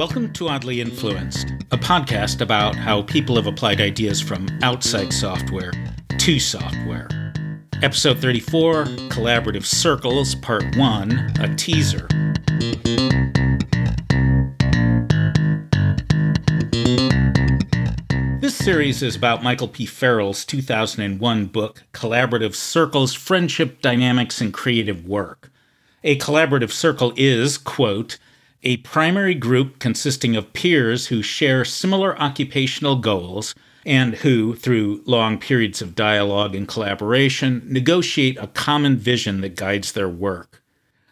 Welcome to Oddly Influenced, a podcast about how people have applied ideas from outside software to software. Episode 34 Collaborative Circles, Part 1, a teaser. This series is about Michael P. Farrell's 2001 book, Collaborative Circles Friendship, Dynamics, and Creative Work. A collaborative circle is, quote, a primary group consisting of peers who share similar occupational goals and who, through long periods of dialogue and collaboration, negotiate a common vision that guides their work.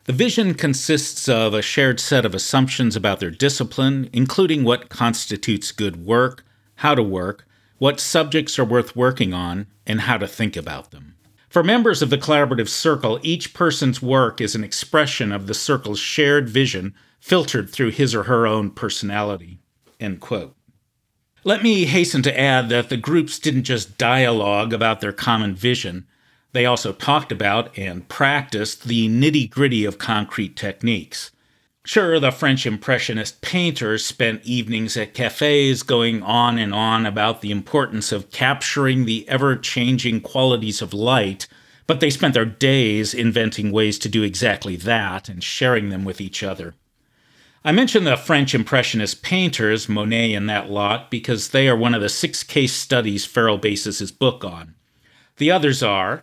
The vision consists of a shared set of assumptions about their discipline, including what constitutes good work, how to work, what subjects are worth working on, and how to think about them. For members of the collaborative circle, each person's work is an expression of the circle's shared vision filtered through his or her own personality. End quote. Let me hasten to add that the groups didn't just dialogue about their common vision, they also talked about and practiced the nitty gritty of concrete techniques. Sure, the French Impressionist painters spent evenings at cafes going on and on about the importance of capturing the ever changing qualities of light, but they spent their days inventing ways to do exactly that and sharing them with each other. I mention the French Impressionist painters, Monet and that lot, because they are one of the six case studies Farrell bases his book on. The others are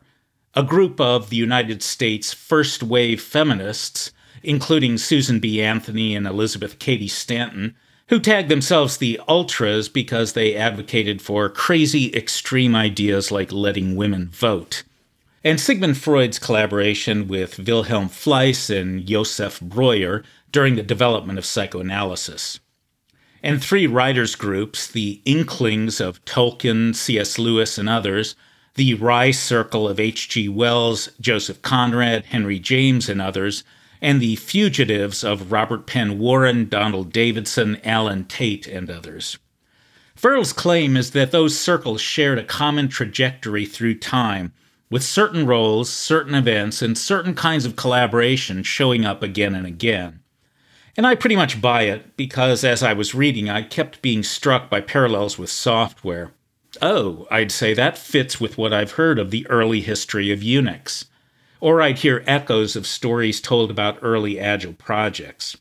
a group of the United States first wave feminists, including Susan B. Anthony and Elizabeth Cady Stanton, who tagged themselves the ultras because they advocated for crazy extreme ideas like letting women vote. And Sigmund Freud's collaboration with Wilhelm Fliess and Josef Breuer during the development of psychoanalysis. And three writers' groups, the Inklings of Tolkien, C.S. Lewis, and others, the Rye Circle of H.G. Wells, Joseph Conrad, Henry James, and others, and the Fugitives of Robert Penn Warren, Donald Davidson, Allen Tate, and others. Farrell's claim is that those circles shared a common trajectory through time, with certain roles, certain events, and certain kinds of collaboration showing up again and again. And I pretty much buy it because as I was reading, I kept being struck by parallels with software. Oh, I'd say that fits with what I've heard of the early history of Unix. Or I'd hear echoes of stories told about early Agile projects.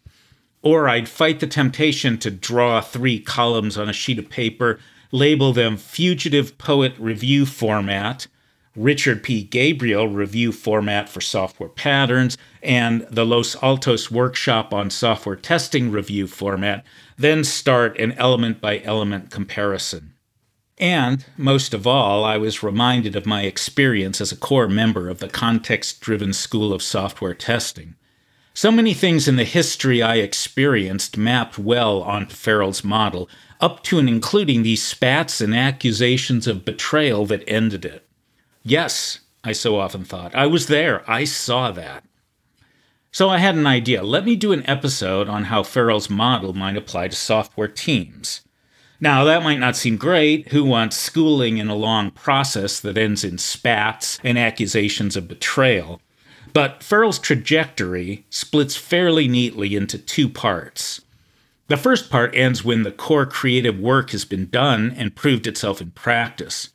Or I'd fight the temptation to draw three columns on a sheet of paper, label them Fugitive Poet Review Format, Richard P. Gabriel review format for software patterns, and the Los Altos workshop on software testing review format, then start an element by element comparison. And, most of all, I was reminded of my experience as a core member of the context driven school of software testing. So many things in the history I experienced mapped well onto Farrell's model, up to and including these spats and accusations of betrayal that ended it. Yes, I so often thought. I was there. I saw that. So I had an idea. Let me do an episode on how Farrell's model might apply to software teams. Now, that might not seem great. Who wants schooling in a long process that ends in spats and accusations of betrayal? But Farrell's trajectory splits fairly neatly into two parts. The first part ends when the core creative work has been done and proved itself in practice.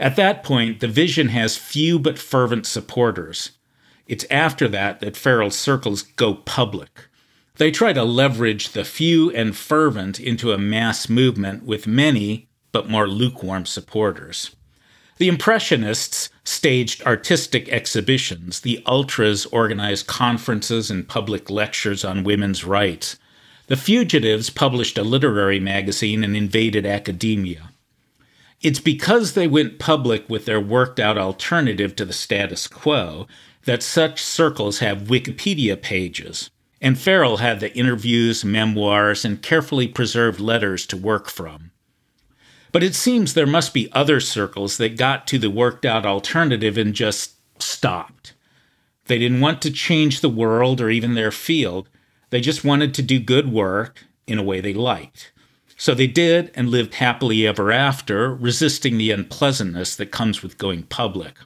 At that point, the vision has few but fervent supporters. It's after that that Farrell's circles go public. They try to leverage the few and fervent into a mass movement with many but more lukewarm supporters. The Impressionists staged artistic exhibitions. The Ultras organized conferences and public lectures on women's rights. The Fugitives published a literary magazine and invaded academia. It's because they went public with their worked out alternative to the status quo that such circles have Wikipedia pages. And Farrell had the interviews, memoirs, and carefully preserved letters to work from. But it seems there must be other circles that got to the worked out alternative and just stopped. They didn't want to change the world or even their field. They just wanted to do good work in a way they liked. So they did and lived happily ever after, resisting the unpleasantness that comes with going public.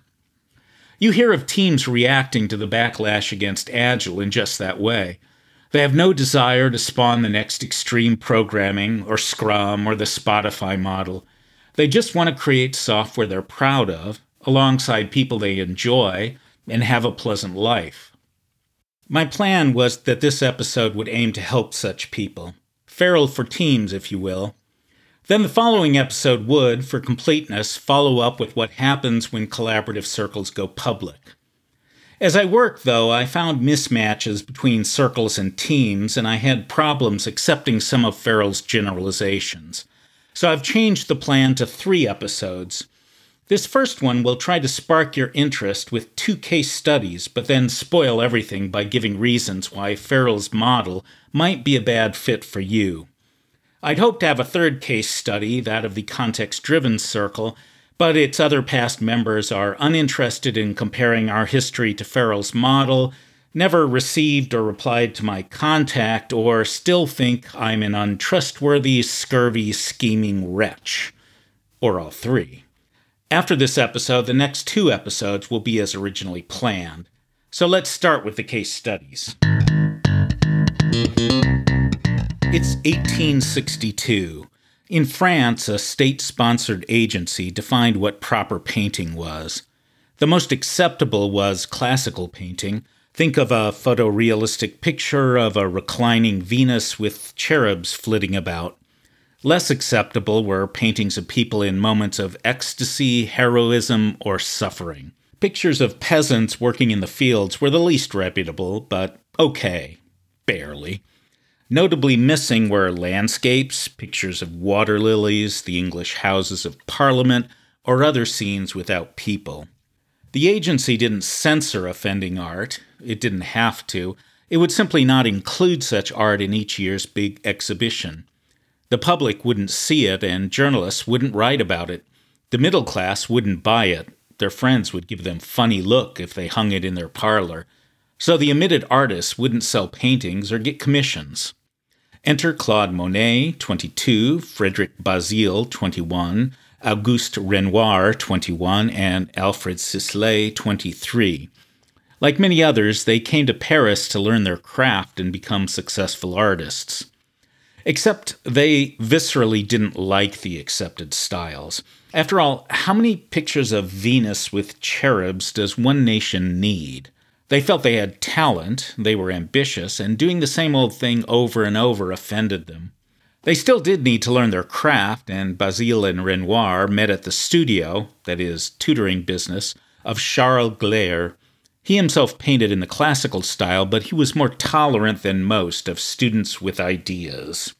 You hear of teams reacting to the backlash against Agile in just that way. They have no desire to spawn the next extreme programming or Scrum or the Spotify model. They just want to create software they're proud of, alongside people they enjoy, and have a pleasant life. My plan was that this episode would aim to help such people. Farrell for teams, if you will. Then the following episode would, for completeness, follow up with what happens when collaborative circles go public. As I worked, though, I found mismatches between circles and teams, and I had problems accepting some of Farrell's generalizations. So I've changed the plan to three episodes. This first one will try to spark your interest with two case studies, but then spoil everything by giving reasons why Farrell's model might be a bad fit for you. I'd hoped to have a third case study, that of the context driven circle, but its other past members are uninterested in comparing our history to Farrell's model, never received or replied to my contact, or still think I'm an untrustworthy, scurvy, scheming wretch. Or all three. After this episode, the next two episodes will be as originally planned. So let's start with the case studies. It's 1862. In France, a state sponsored agency defined what proper painting was. The most acceptable was classical painting. Think of a photorealistic picture of a reclining Venus with cherubs flitting about. Less acceptable were paintings of people in moments of ecstasy, heroism, or suffering. Pictures of peasants working in the fields were the least reputable, but okay. Barely. Notably missing were landscapes, pictures of water lilies, the English Houses of Parliament, or other scenes without people. The agency didn't censor offending art, it didn't have to. It would simply not include such art in each year's big exhibition. The public wouldn't see it, and journalists wouldn't write about it. The middle class wouldn't buy it. Their friends would give them funny look if they hung it in their parlor. So the omitted artists wouldn't sell paintings or get commissions. Enter Claude Monet, 22, Frederick Bazille, 21, Auguste Renoir, 21, and Alfred Sisley, 23. Like many others, they came to Paris to learn their craft and become successful artists. Except they viscerally didn't like the accepted styles. After all, how many pictures of Venus with cherubs does one nation need? They felt they had talent, they were ambitious, and doing the same old thing over and over offended them. They still did need to learn their craft, and Bazille and Renoir met at the studio, that is, tutoring business, of Charles Gleyre. He himself painted in the classical style, but he was more tolerant than most of students with ideas.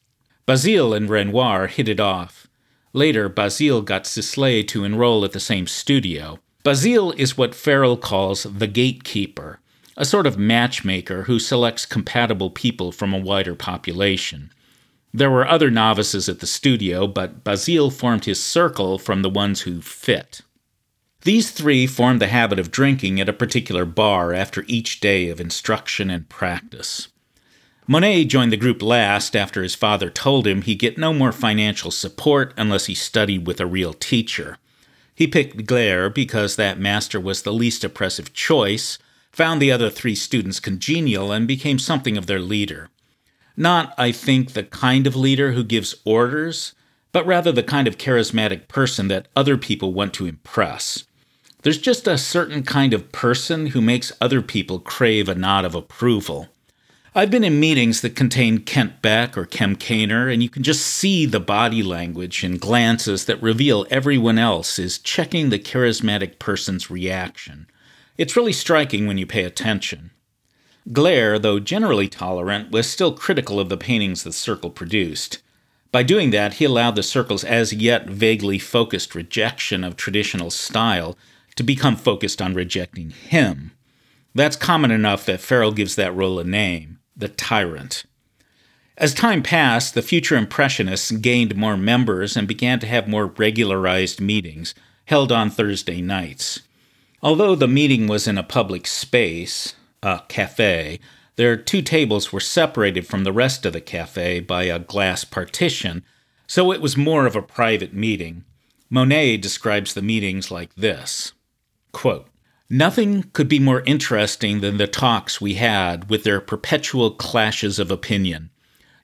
Bazille and Renoir hit it off. Later, Bazille got Sisley to enroll at the same studio. Bazille is what Farrell calls the gatekeeper a sort of matchmaker who selects compatible people from a wider population. There were other novices at the studio, but Bazille formed his circle from the ones who fit. These three formed the habit of drinking at a particular bar after each day of instruction and practice. Monet joined the group last after his father told him he'd get no more financial support unless he studied with a real teacher. He picked Gleyre because that master was the least oppressive choice, found the other three students congenial, and became something of their leader. Not, I think, the kind of leader who gives orders, but rather the kind of charismatic person that other people want to impress. There's just a certain kind of person who makes other people crave a nod of approval. I've been in meetings that contain Kent Beck or Cem Kaner, and you can just see the body language and glances that reveal everyone else is checking the charismatic person's reaction. It's really striking when you pay attention. Gleyre, though generally tolerant, was still critical of the paintings the circle produced. By doing that, he allowed the circle's as yet vaguely focused rejection of traditional style to become focused on rejecting him. That's common enough that Farrell gives that role a name the tyrant. As time passed, the future Impressionists gained more members and began to have more regularized meetings, held on Thursday nights. Although the meeting was in a public space, a cafe, their two tables were separated from the rest of the cafe by a glass partition, so it was more of a private meeting. Monet describes the meetings like this quote, Nothing could be more interesting than the talks we had with their perpetual clashes of opinion.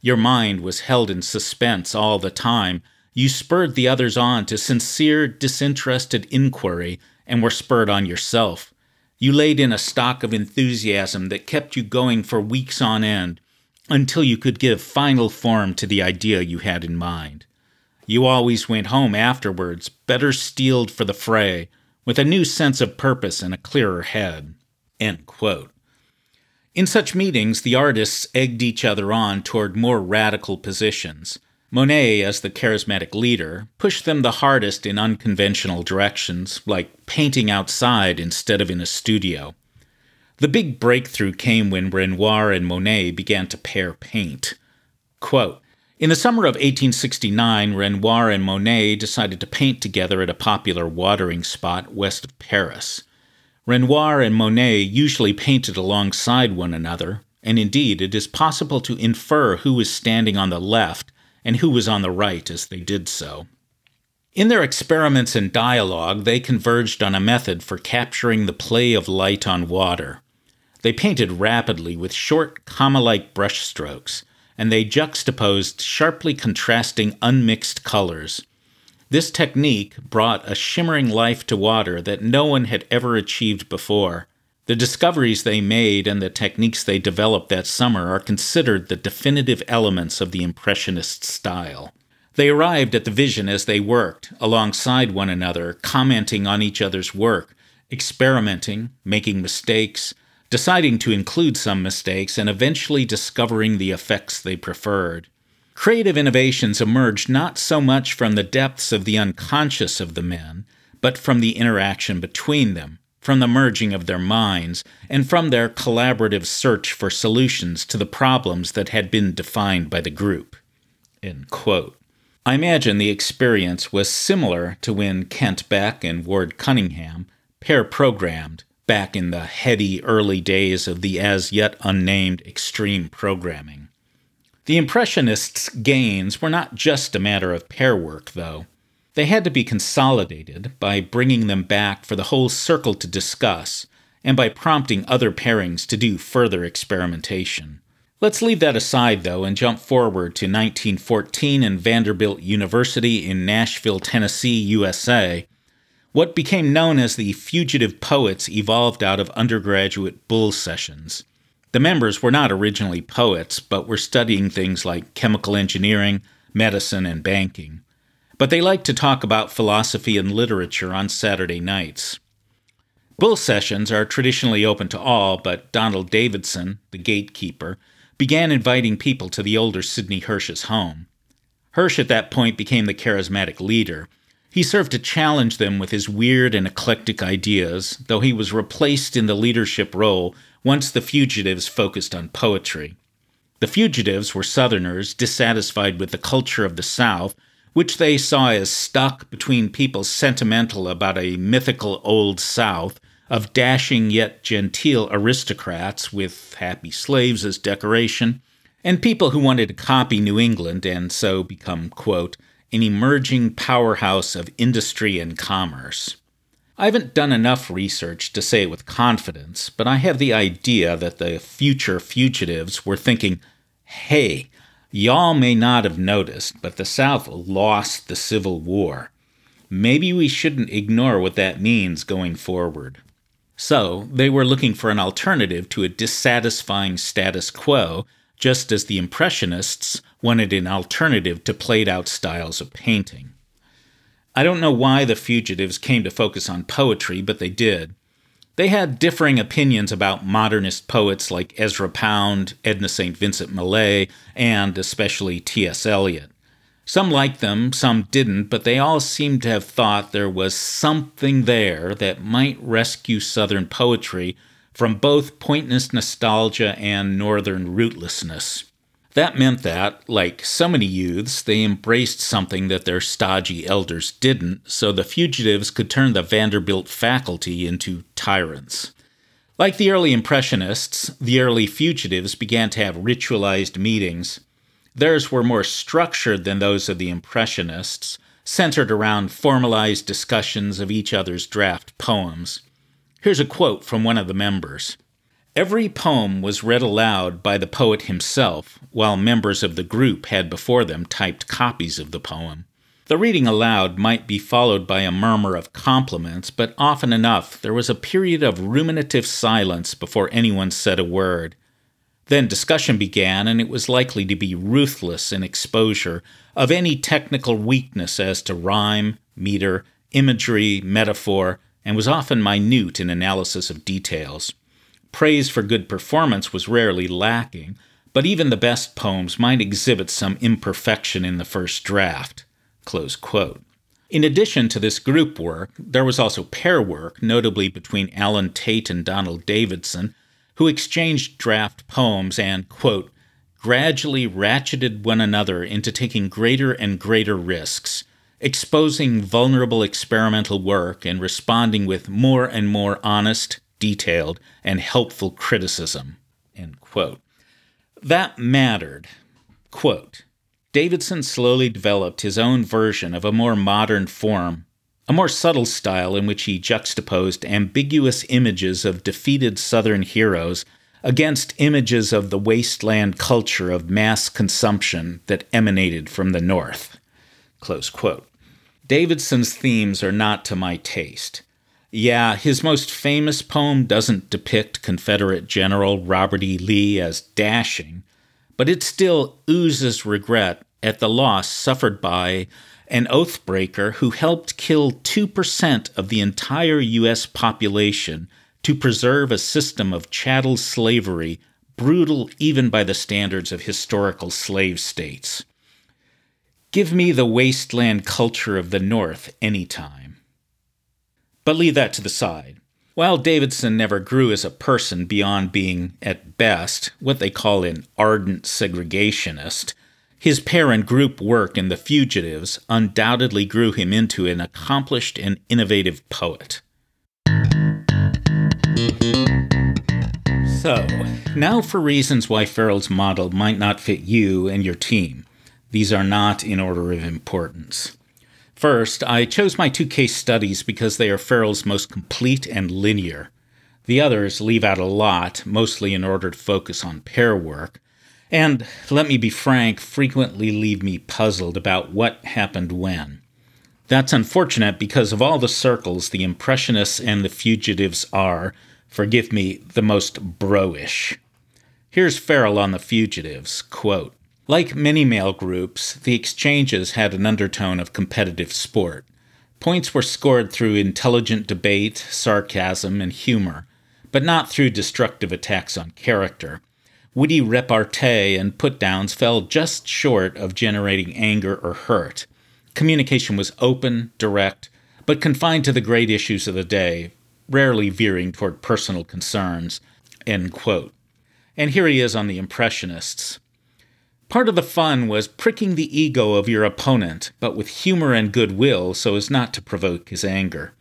Your mind was held in suspense all the time. You spurred the others on to sincere, disinterested inquiry and were spurred on yourself. You laid in a stock of enthusiasm that kept you going for weeks on end until you could give final form to the idea you had in mind. You always went home afterwards, better steeled for the fray, with a new sense of purpose and a clearer head. In such meetings, the artists egged each other on toward more radical positions. Monet, as the charismatic leader, pushed them the hardest in unconventional directions, like painting outside instead of in a studio. The big breakthrough came when Renoir and Monet began to pair paint. Quote, in the summer of 1869, Renoir and Monet decided to paint together at a popular watering spot west of Paris. Renoir and Monet usually painted alongside one another, and indeed it is possible to infer who was standing on the left and who was on the right as they did so. In their experiments and dialogue, they converged on a method for capturing the play of light on water. They painted rapidly with short, comma like brushstrokes, and they juxtaposed sharply contrasting unmixed colors. This technique brought a shimmering life to water that no one had ever achieved before. The discoveries they made and the techniques they developed that summer are considered the definitive elements of the Impressionist style. They arrived at the vision as they worked, alongside one another, commenting on each other's work, experimenting, making mistakes, deciding to include some mistakes, and eventually discovering the effects they preferred. Creative innovations emerged not so much from the depths of the unconscious of the men, but from the interaction between them, from the merging of their minds, and from their collaborative search for solutions to the problems that had been defined by the group. I imagine the experience was similar to when Kent Beck and Ward Cunningham pair programmed back in the heady early days of the as yet unnamed extreme programming. The Impressionists' gains were not just a matter of pair work, though. They had to be consolidated by bringing them back for the whole circle to discuss, and by prompting other pairings to do further experimentation. Let's leave that aside, though, and jump forward to 1914 and Vanderbilt University in Nashville, Tennessee, USA. What became known as the Fugitive Poets evolved out of undergraduate bull sessions. The members were not originally poets, but were studying things like chemical engineering, medicine, and banking but they liked to talk about philosophy and literature on Saturday nights. Bull sessions are traditionally open to all, but Donald Davidson, the gatekeeper, began inviting people to the older Sidney Hirsch's home. Hirsch at that point became the charismatic leader. He served to challenge them with his weird and eclectic ideas, though he was replaced in the leadership role once the fugitives focused on poetry. The fugitives were Southerners dissatisfied with the culture of the South which they saw as stuck between people sentimental about a mythical old South of dashing yet genteel aristocrats with happy slaves as decoration, and people who wanted to copy New England and so become, quote, an emerging powerhouse of industry and commerce. I haven't done enough research to say it with confidence, but I have the idea that the future fugitives were thinking, hey, Y'all may not have noticed, but the South lost the Civil War. Maybe we shouldn't ignore what that means going forward. So, they were looking for an alternative to a dissatisfying status quo, just as the Impressionists wanted an alternative to played out styles of painting. I don't know why the fugitives came to focus on poetry, but they did. They had differing opinions about modernist poets like Ezra Pound, Edna St. Vincent Millay, and especially T.S. Eliot. Some liked them, some didn't, but they all seemed to have thought there was something there that might rescue Southern poetry from both pointless nostalgia and Northern rootlessness. That meant that, like so many youths, they embraced something that their stodgy elders didn't, so the fugitives could turn the Vanderbilt faculty into tyrants. Like the early Impressionists, the early fugitives began to have ritualized meetings. Theirs were more structured than those of the Impressionists, centered around formalized discussions of each other's draft poems. Here's a quote from one of the members. Every poem was read aloud by the poet himself, while members of the group had before them typed copies of the poem. The reading aloud might be followed by a murmur of compliments, but often enough there was a period of ruminative silence before anyone said a word. Then discussion began, and it was likely to be ruthless in exposure of any technical weakness as to rhyme, meter, imagery, metaphor, and was often minute in analysis of details. Praise for good performance was rarely lacking, but even the best poems might exhibit some imperfection in the first draft. In addition to this group work, there was also pair work, notably between Allen Tate and Donald Davidson, who exchanged draft poems and, quote, gradually ratcheted one another into taking greater and greater risks, exposing vulnerable experimental work and responding with more and more honest, detailed, and helpful criticism. That mattered. Quote, Davidson slowly developed his own version of a more modern form a more subtle style in which he juxtaposed ambiguous images of defeated Southern heroes against images of the wasteland culture of mass consumption that emanated from the North. Davidson's themes are not to my taste. Yeah, his most famous poem doesn't depict Confederate General Robert E. Lee as dashing, but it still oozes regret at the loss suffered by an oathbreaker who helped kill 2% of the entire U.S. population to preserve a system of chattel slavery brutal even by the standards of historical slave states. Give me the wasteland culture of the North any time. But leave that to the side. While Davidson never grew as a person beyond being, at best, what they call an ardent segregationist, his pair and group work in The Fugitives undoubtedly grew him into an accomplished and innovative poet. So, now for reasons why Farrell's model might not fit you and your team. These are not in order of importance. First, I chose my two case studies because they are Farrell's most complete and linear. The others leave out a lot, mostly in order to focus on pair work, and, let me be frank, frequently leave me puzzled about what happened when. That's unfortunate because of all the circles the Impressionists and the Fugitives are, forgive me, the most broish. Here's Farrell on the Fugitives quote, Like many male groups, the exchanges had an undertone of competitive sport. Points were scored through intelligent debate, sarcasm, and humor, but not through destructive attacks on character. Witty repartee and put downs fell just short of generating anger or hurt. Communication was open, direct, but confined to the great issues of the day, rarely veering toward personal concerns. And here he is on the Impressionists. Part of the fun was pricking the ego of your opponent, but with humor and goodwill so as not to provoke his anger.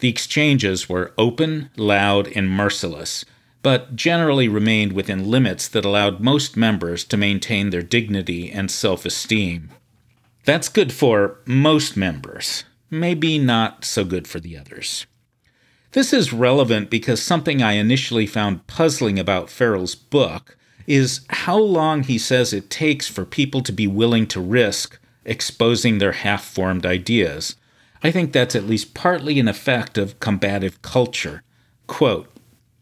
The exchanges were open, loud, and merciless, but generally remained within limits that allowed most members to maintain their dignity and self esteem. That's good for most members, maybe not so good for the others. This is relevant because something I initially found puzzling about Farrell's book is how long he says it takes for people to be willing to risk exposing their half formed ideas. I think that's at least partly an effect of combative culture. Quote,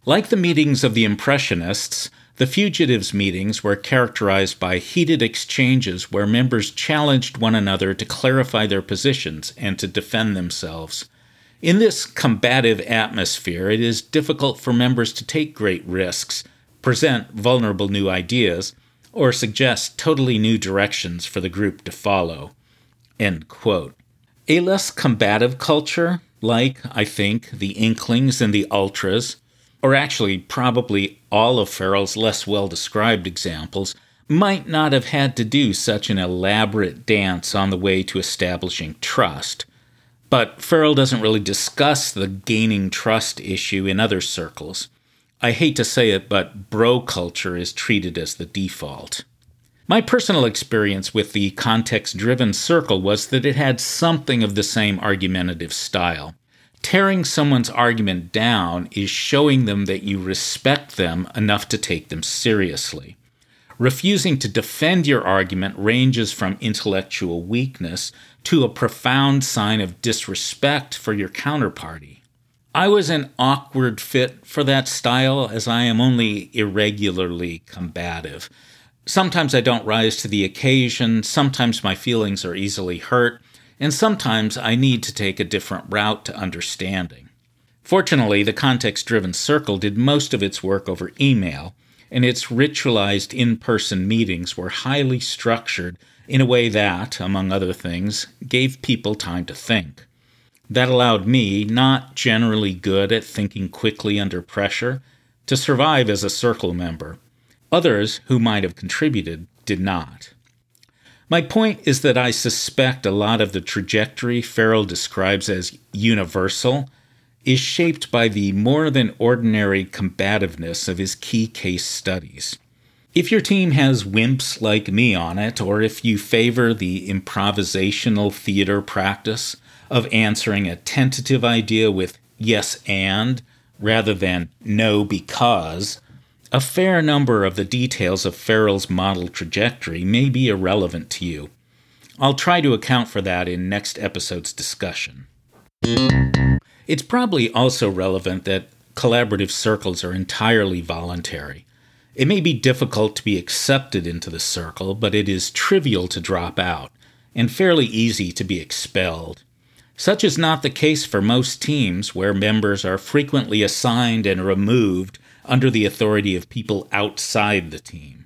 like the meetings of the Impressionists, the Fugitives' meetings were characterized by heated exchanges where members challenged one another to clarify their positions and to defend themselves. In this combative atmosphere, it is difficult for members to take great risks, present vulnerable new ideas, or suggest totally new directions for the group to follow. A less combative culture, like, I think, the Inklings and the Ultras, or actually probably all of Farrell's less well described examples, might not have had to do such an elaborate dance on the way to establishing trust. But Farrell doesn't really discuss the gaining trust issue in other circles. I hate to say it, but bro culture is treated as the default. My personal experience with the context driven circle was that it had something of the same argumentative style. Tearing someone's argument down is showing them that you respect them enough to take them seriously. Refusing to defend your argument ranges from intellectual weakness to a profound sign of disrespect for your counterparty. I was an awkward fit for that style as I am only irregularly combative. Sometimes I don't rise to the occasion, sometimes my feelings are easily hurt, and sometimes I need to take a different route to understanding. Fortunately, the context driven circle did most of its work over email, and its ritualized in person meetings were highly structured in a way that, among other things, gave people time to think. That allowed me, not generally good at thinking quickly under pressure, to survive as a circle member. Others who might have contributed did not. My point is that I suspect a lot of the trajectory Farrell describes as universal is shaped by the more than ordinary combativeness of his key case studies. If your team has wimps like me on it, or if you favor the improvisational theater practice of answering a tentative idea with yes and rather than no because, a fair number of the details of Farrell's model trajectory may be irrelevant to you. I'll try to account for that in next episode's discussion. It's probably also relevant that collaborative circles are entirely voluntary. It may be difficult to be accepted into the circle, but it is trivial to drop out, and fairly easy to be expelled. Such is not the case for most teams, where members are frequently assigned and removed under the authority of people outside the team.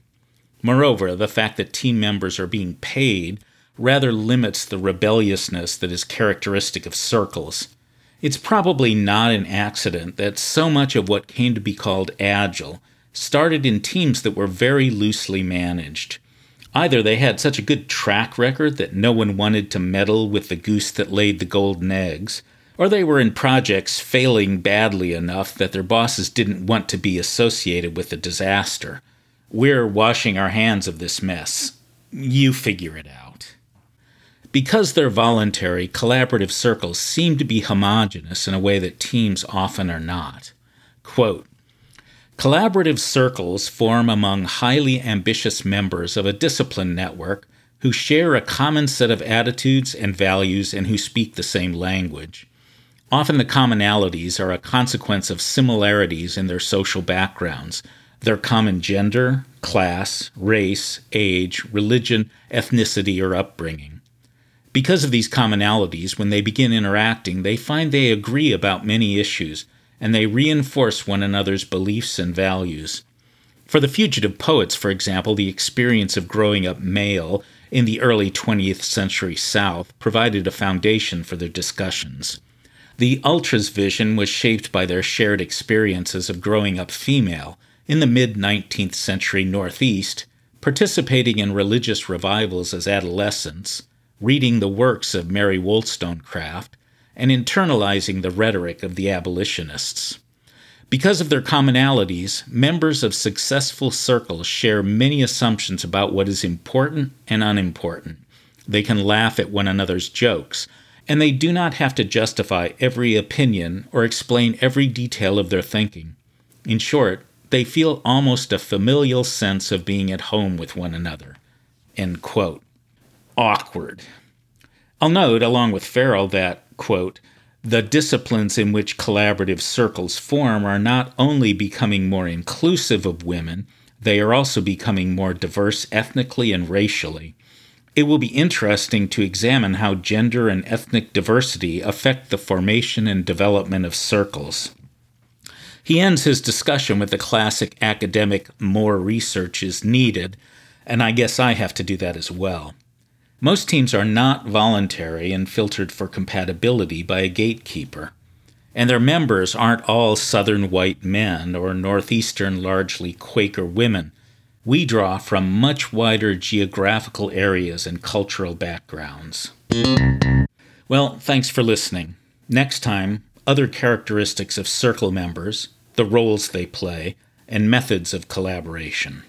Moreover, the fact that team members are being paid rather limits the rebelliousness that is characteristic of circles. It's probably not an accident that so much of what came to be called agile started in teams that were very loosely managed. Either they had such a good track record that no one wanted to meddle with the goose that laid the golden eggs, or they were in projects failing badly enough that their bosses didn't want to be associated with the disaster. We're washing our hands of this mess. You figure it out. Because they're voluntary, collaborative circles seem to be homogenous in a way that teams often are not. Quote, Collaborative circles form among highly ambitious members of a discipline network who share a common set of attitudes and values and who speak the same language. Often the commonalities are a consequence of similarities in their social backgrounds, their common gender, class, race, age, religion, ethnicity, or upbringing. Because of these commonalities, when they begin interacting, they find they agree about many issues and they reinforce one another's beliefs and values. For the fugitive poets, for example, the experience of growing up male in the early 20th century South provided a foundation for their discussions. The Ultras' vision was shaped by their shared experiences of growing up female in the mid 19th century Northeast, participating in religious revivals as adolescents, reading the works of Mary Wollstonecraft, and internalizing the rhetoric of the abolitionists. Because of their commonalities, members of successful circles share many assumptions about what is important and unimportant. They can laugh at one another's jokes, and they do not have to justify every opinion or explain every detail of their thinking. In short, they feel almost a familial sense of being at home with one another. End quote. Awkward. I'll note, along with Farrell, that quote, the disciplines in which collaborative circles form are not only becoming more inclusive of women, they are also becoming more diverse ethnically and racially. It will be interesting to examine how gender and ethnic diversity affect the formation and development of circles. He ends his discussion with the classic academic more research is needed, and I guess I have to do that as well. Most teams are not voluntary and filtered for compatibility by a gatekeeper. And their members aren't all Southern white men or Northeastern largely Quaker women. We draw from much wider geographical areas and cultural backgrounds. Well, thanks for listening. Next time, other characteristics of circle members, the roles they play, and methods of collaboration.